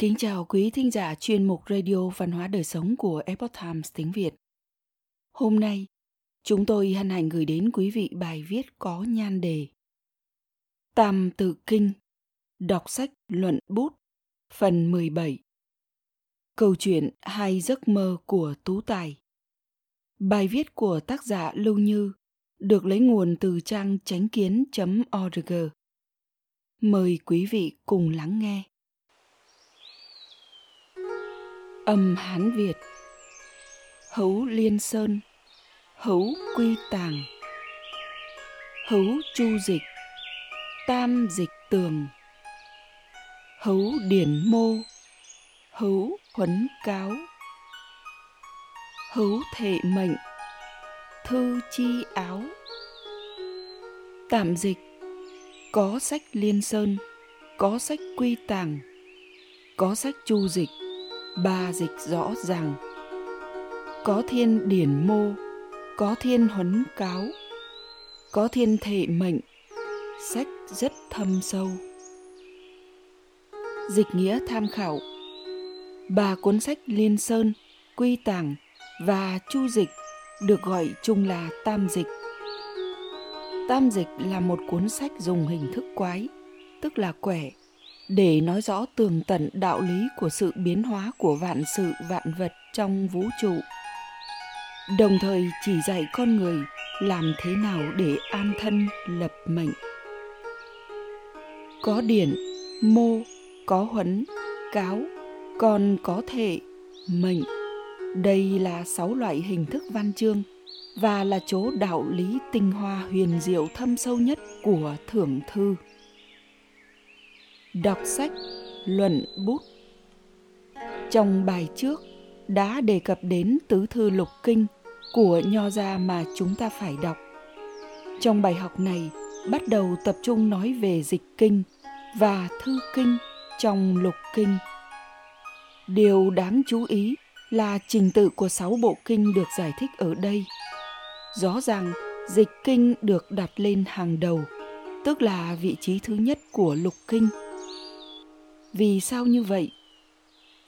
Kính chào quý thính giả chuyên mục Radio Văn hóa Đời Sống của Epoch Times tiếng Việt. Hôm nay, chúng tôi hân hạnh gửi đến quý vị bài viết có nhan đề Tam Tự Kinh, đọc sách luận bút, phần 17. Câu chuyện Hai giấc mơ của Tú Tài. Bài viết của tác giả Lưu Như được lấy nguồn từ trang chánh kiến.org. Mời quý vị cùng lắng nghe. Âm Hán Việt. Hấu Liên Sơn. Hấu Quy Tàng. Hấu Chu Dịch. Tam Dịch Tường. Hấu Điển Mô. Hấu Huấn Cáo. Hấu Thệ Mệnh. Thư Chi Áo. Tạm dịch. Có sách Liên Sơn. Có sách Quy Tàng. Có sách Chu Dịch ba dịch rõ ràng. Có thiên điển mô, có thiên huấn cáo, có thiên thể mệnh, sách rất thâm sâu. Dịch nghĩa tham khảo, ba cuốn sách liên sơn, quy tàng và chu dịch được gọi chung là tam dịch. Tam dịch là một cuốn sách dùng hình thức quái, tức là quẻ để nói rõ tường tận đạo lý của sự biến hóa của vạn sự, vạn vật trong vũ trụ. Đồng thời chỉ dạy con người làm thế nào để an thân, lập mệnh. Có điển, mô, có huấn, cáo còn có thể, mệnh. Đây là sáu loại hình thức văn chương và là chỗ đạo lý tinh hoa huyền diệu thâm sâu nhất của thưởng thư đọc sách, luận bút. Trong bài trước đã đề cập đến tứ thư lục kinh của nho gia mà chúng ta phải đọc. Trong bài học này, bắt đầu tập trung nói về dịch kinh và thư kinh trong lục kinh. Điều đáng chú ý là trình tự của sáu bộ kinh được giải thích ở đây. Rõ ràng, dịch kinh được đặt lên hàng đầu, tức là vị trí thứ nhất của lục kinh vì sao như vậy?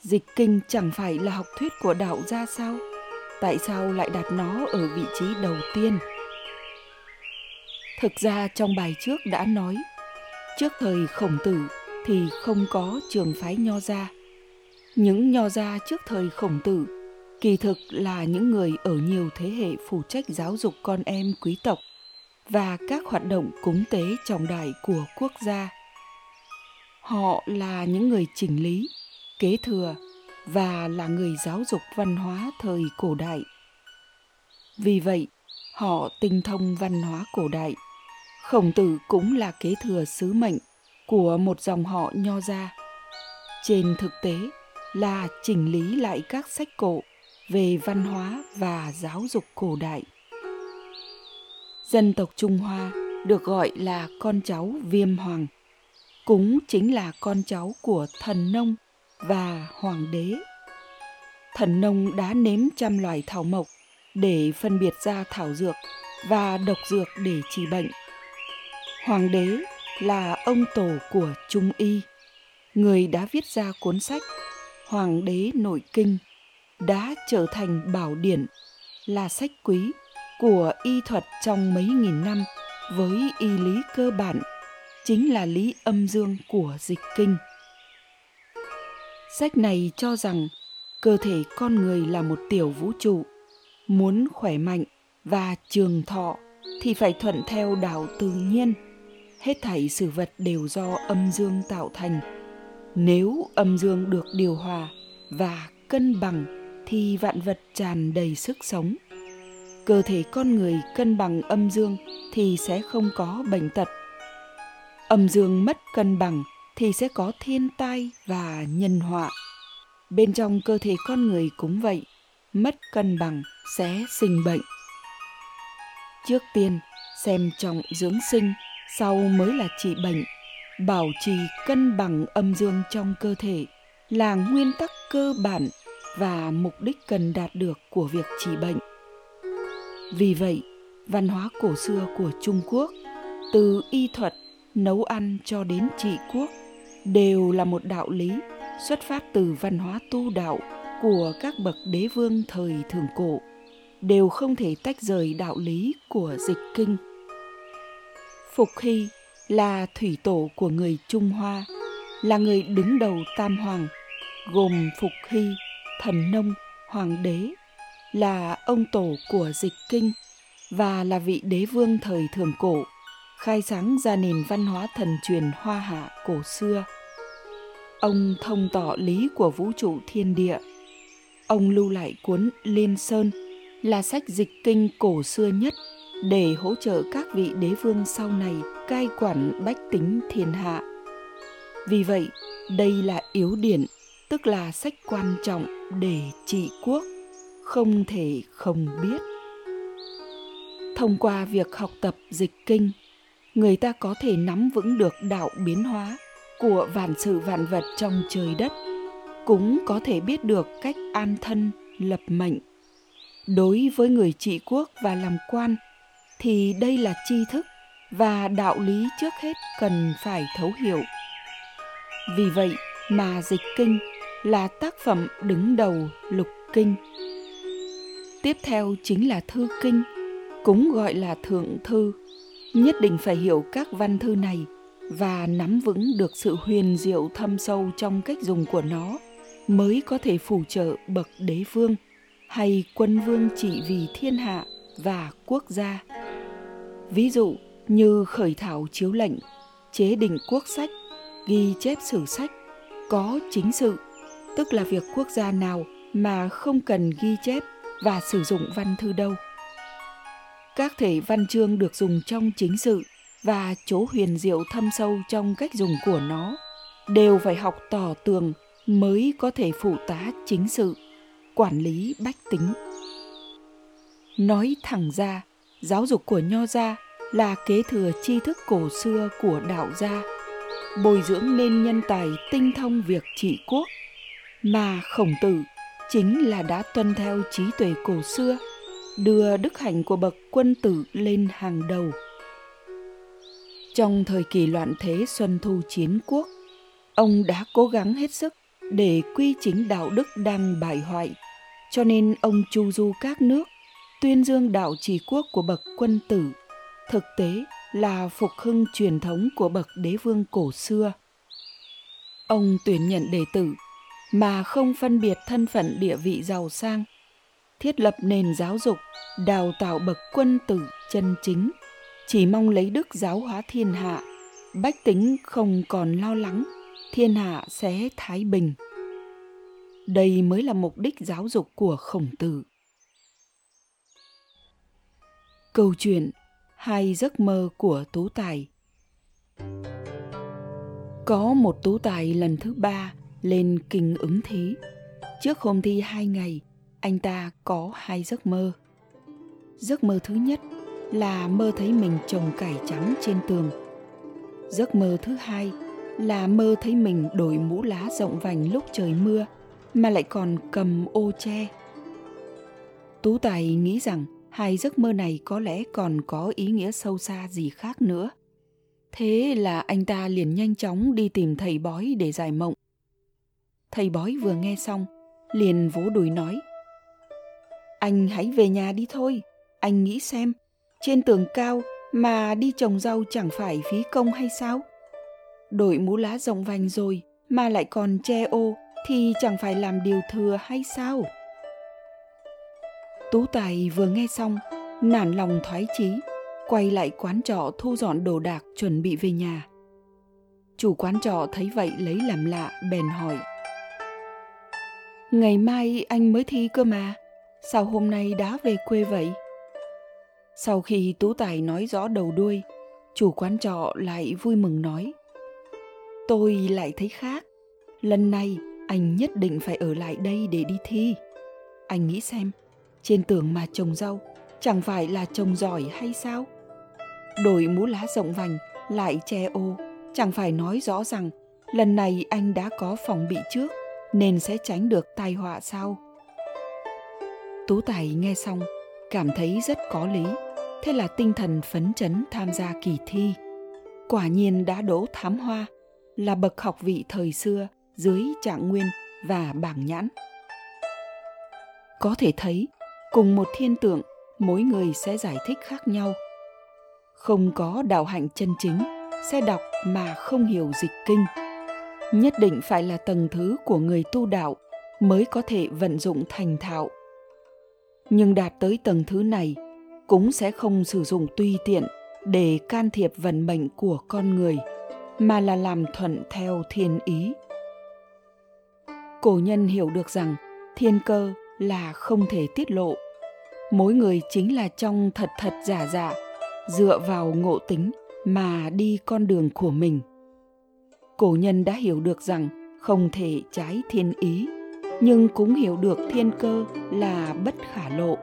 Dịch kinh chẳng phải là học thuyết của đạo gia sao? Tại sao lại đặt nó ở vị trí đầu tiên? Thực ra trong bài trước đã nói, trước thời khổng tử thì không có trường phái nho gia. Những nho gia trước thời khổng tử kỳ thực là những người ở nhiều thế hệ phụ trách giáo dục con em quý tộc và các hoạt động cúng tế trọng đại của quốc gia họ là những người chỉnh lý, kế thừa và là người giáo dục văn hóa thời cổ đại. Vì vậy, họ tinh thông văn hóa cổ đại. Khổng tử cũng là kế thừa sứ mệnh của một dòng họ nho gia. Trên thực tế là chỉnh lý lại các sách cổ về văn hóa và giáo dục cổ đại. Dân tộc trung hoa được gọi là con cháu viêm hoàng cũng chính là con cháu của thần nông và hoàng đế. Thần nông đã nếm trăm loại thảo mộc để phân biệt ra thảo dược và độc dược để trị bệnh. Hoàng đế là ông tổ của Trung Y, người đã viết ra cuốn sách Hoàng đế nội kinh đã trở thành bảo điển là sách quý của y thuật trong mấy nghìn năm với y lý cơ bản chính là lý âm dương của dịch kinh. Sách này cho rằng cơ thể con người là một tiểu vũ trụ, muốn khỏe mạnh và trường thọ thì phải thuận theo đạo tự nhiên. Hết thảy sự vật đều do âm dương tạo thành. Nếu âm dương được điều hòa và cân bằng thì vạn vật tràn đầy sức sống. Cơ thể con người cân bằng âm dương thì sẽ không có bệnh tật âm dương mất cân bằng thì sẽ có thiên tai và nhân họa. Bên trong cơ thể con người cũng vậy, mất cân bằng sẽ sinh bệnh. Trước tiên, xem trọng dưỡng sinh, sau mới là trị bệnh. Bảo trì cân bằng âm dương trong cơ thể là nguyên tắc cơ bản và mục đích cần đạt được của việc trị bệnh. Vì vậy, văn hóa cổ xưa của trung quốc, từ y thuật nấu ăn cho đến trị quốc đều là một đạo lý xuất phát từ văn hóa tu đạo của các bậc đế vương thời thường cổ đều không thể tách rời đạo lý của dịch kinh. Phục Hy là thủy tổ của người Trung Hoa, là người đứng đầu Tam Hoàng, gồm Phục Hy, Thần Nông, Hoàng đế, là ông tổ của dịch kinh và là vị đế vương thời thường cổ, khai sáng ra nền văn hóa thần truyền hoa hạ cổ xưa. Ông thông tỏ lý của vũ trụ thiên địa. Ông lưu lại cuốn Liên Sơn là sách dịch kinh cổ xưa nhất để hỗ trợ các vị đế vương sau này cai quản bách tính thiên hạ. Vì vậy, đây là yếu điển, tức là sách quan trọng để trị quốc, không thể không biết. Thông qua việc học tập dịch kinh, người ta có thể nắm vững được đạo biến hóa của vạn sự vạn vật trong trời đất, cũng có thể biết được cách an thân, lập mệnh. Đối với người trị quốc và làm quan thì đây là tri thức và đạo lý trước hết cần phải thấu hiểu. Vì vậy mà dịch kinh là tác phẩm đứng đầu lục kinh. Tiếp theo chính là thư kinh, cũng gọi là thượng thư. Nhất định phải hiểu các văn thư này và nắm vững được sự huyền diệu thâm sâu trong cách dùng của nó mới có thể phù trợ bậc đế vương hay quân vương trị vì thiên hạ và quốc gia. Ví dụ như khởi thảo chiếu lệnh, chế định quốc sách, ghi chép sử sách, có chính sự, tức là việc quốc gia nào mà không cần ghi chép và sử dụng văn thư đâu. Các thể văn chương được dùng trong chính sự và chỗ huyền diệu thâm sâu trong cách dùng của nó đều phải học tỏ tường mới có thể phụ tá chính sự, quản lý bách tính. Nói thẳng ra, giáo dục của nho gia là kế thừa tri thức cổ xưa của đạo gia bồi dưỡng nên nhân tài tinh thông việc trị quốc mà khổng tử chính là đã tuân theo trí tuệ cổ xưa đưa đức hạnh của bậc quân tử lên hàng đầu. Trong thời kỳ loạn thế xuân thu chiến quốc, ông đã cố gắng hết sức để quy chính đạo đức đang bại hoại, cho nên ông chu du các nước, tuyên dương đạo trì quốc của bậc quân tử, thực tế là phục hưng truyền thống của bậc đế vương cổ xưa. Ông tuyển nhận đệ tử mà không phân biệt thân phận địa vị giàu sang thiết lập nền giáo dục, đào tạo bậc quân tử chân chính. Chỉ mong lấy đức giáo hóa thiên hạ, bách tính không còn lo lắng, thiên hạ sẽ thái bình. Đây mới là mục đích giáo dục của khổng tử. Câu chuyện hai giấc mơ của tú tài. Có một tú tài lần thứ ba lên kinh ứng thí. Trước hôm thi hai ngày anh ta có hai giấc mơ. Giấc mơ thứ nhất là mơ thấy mình trồng cải trắng trên tường. Giấc mơ thứ hai là mơ thấy mình đổi mũ lá rộng vành lúc trời mưa mà lại còn cầm ô che. Tú tài nghĩ rằng hai giấc mơ này có lẽ còn có ý nghĩa sâu xa gì khác nữa. Thế là anh ta liền nhanh chóng đi tìm thầy bói để giải mộng. Thầy bói vừa nghe xong liền vỗ đùi nói anh hãy về nhà đi thôi anh nghĩ xem trên tường cao mà đi trồng rau chẳng phải phí công hay sao đội mũ lá rộng vành rồi mà lại còn che ô thì chẳng phải làm điều thừa hay sao Tú Tài vừa nghe xong, nản lòng thoái chí, quay lại quán trọ thu dọn đồ đạc chuẩn bị về nhà. Chủ quán trọ thấy vậy lấy làm lạ, bèn hỏi. Ngày mai anh mới thi cơ mà, sao hôm nay đã về quê vậy? Sau khi Tú Tài nói rõ đầu đuôi, chủ quán trọ lại vui mừng nói. Tôi lại thấy khác, lần này anh nhất định phải ở lại đây để đi thi. Anh nghĩ xem, trên tường mà trồng rau chẳng phải là trồng giỏi hay sao đổi mũ lá rộng vành lại che ô chẳng phải nói rõ rằng lần này anh đã có phòng bị trước nên sẽ tránh được tai họa sao tú tài nghe xong cảm thấy rất có lý thế là tinh thần phấn chấn tham gia kỳ thi quả nhiên đã đỗ thám hoa là bậc học vị thời xưa dưới trạng nguyên và bảng nhãn. Có thể thấy, cùng một thiên tượng, mỗi người sẽ giải thích khác nhau. Không có đạo hạnh chân chính sẽ đọc mà không hiểu dịch kinh. Nhất định phải là tầng thứ của người tu đạo mới có thể vận dụng thành thạo. Nhưng đạt tới tầng thứ này, cũng sẽ không sử dụng tùy tiện để can thiệp vận mệnh của con người, mà là làm thuận theo thiên ý. Cổ nhân hiểu được rằng thiên cơ là không thể tiết lộ. Mỗi người chính là trong thật thật giả giả, dựa vào ngộ tính mà đi con đường của mình. Cổ nhân đã hiểu được rằng không thể trái thiên ý nhưng cũng hiểu được thiên cơ là bất khả lộ.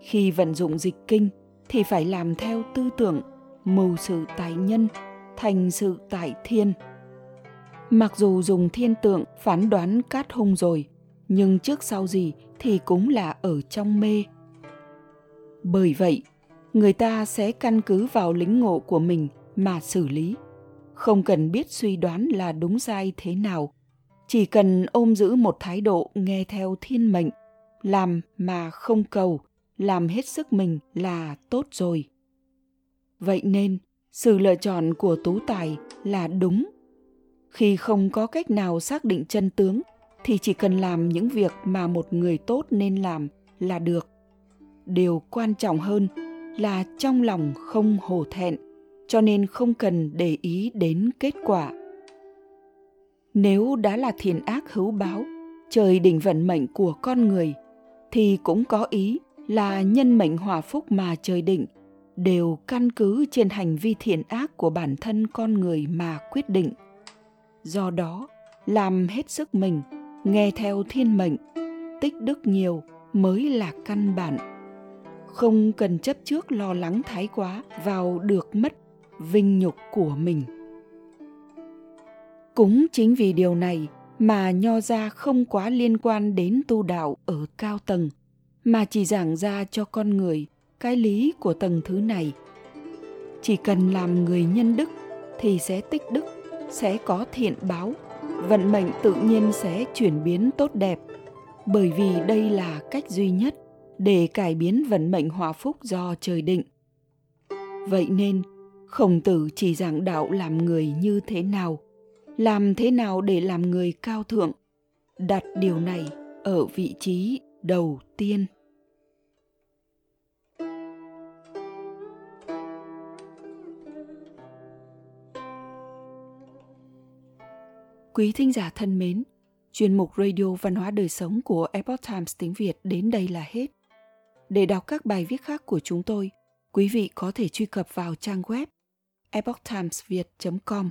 Khi vận dụng dịch kinh thì phải làm theo tư tưởng, mưu sự tại nhân, thành sự tại thiên. Mặc dù dùng thiên tượng phán đoán cát hung rồi, nhưng trước sau gì thì cũng là ở trong mê. Bởi vậy, người ta sẽ căn cứ vào lính ngộ của mình mà xử lý, không cần biết suy đoán là đúng sai thế nào chỉ cần ôm giữ một thái độ nghe theo thiên mệnh, làm mà không cầu, làm hết sức mình là tốt rồi. Vậy nên, sự lựa chọn của tú tài là đúng. Khi không có cách nào xác định chân tướng, thì chỉ cần làm những việc mà một người tốt nên làm là được. Điều quan trọng hơn là trong lòng không hổ thẹn, cho nên không cần để ý đến kết quả nếu đã là thiện ác hữu báo, trời định vận mệnh của con người, thì cũng có ý là nhân mệnh hòa phúc mà trời định, đều căn cứ trên hành vi thiện ác của bản thân con người mà quyết định. Do đó, làm hết sức mình, nghe theo thiên mệnh, tích đức nhiều mới là căn bản. Không cần chấp trước lo lắng thái quá vào được mất vinh nhục của mình cũng chính vì điều này mà nho gia không quá liên quan đến tu đạo ở cao tầng, mà chỉ giảng ra cho con người cái lý của tầng thứ này. Chỉ cần làm người nhân đức thì sẽ tích đức, sẽ có thiện báo, vận mệnh tự nhiên sẽ chuyển biến tốt đẹp. Bởi vì đây là cách duy nhất để cải biến vận mệnh hòa phúc do trời định. Vậy nên, khổng tử chỉ giảng đạo làm người như thế nào? Làm thế nào để làm người cao thượng đặt điều này ở vị trí đầu tiên Quý thính giả thân mến, chuyên mục Radio Văn hóa Đời Sống của Epoch Times tiếng Việt đến đây là hết. Để đọc các bài viết khác của chúng tôi, quý vị có thể truy cập vào trang web epochtimesviet.com.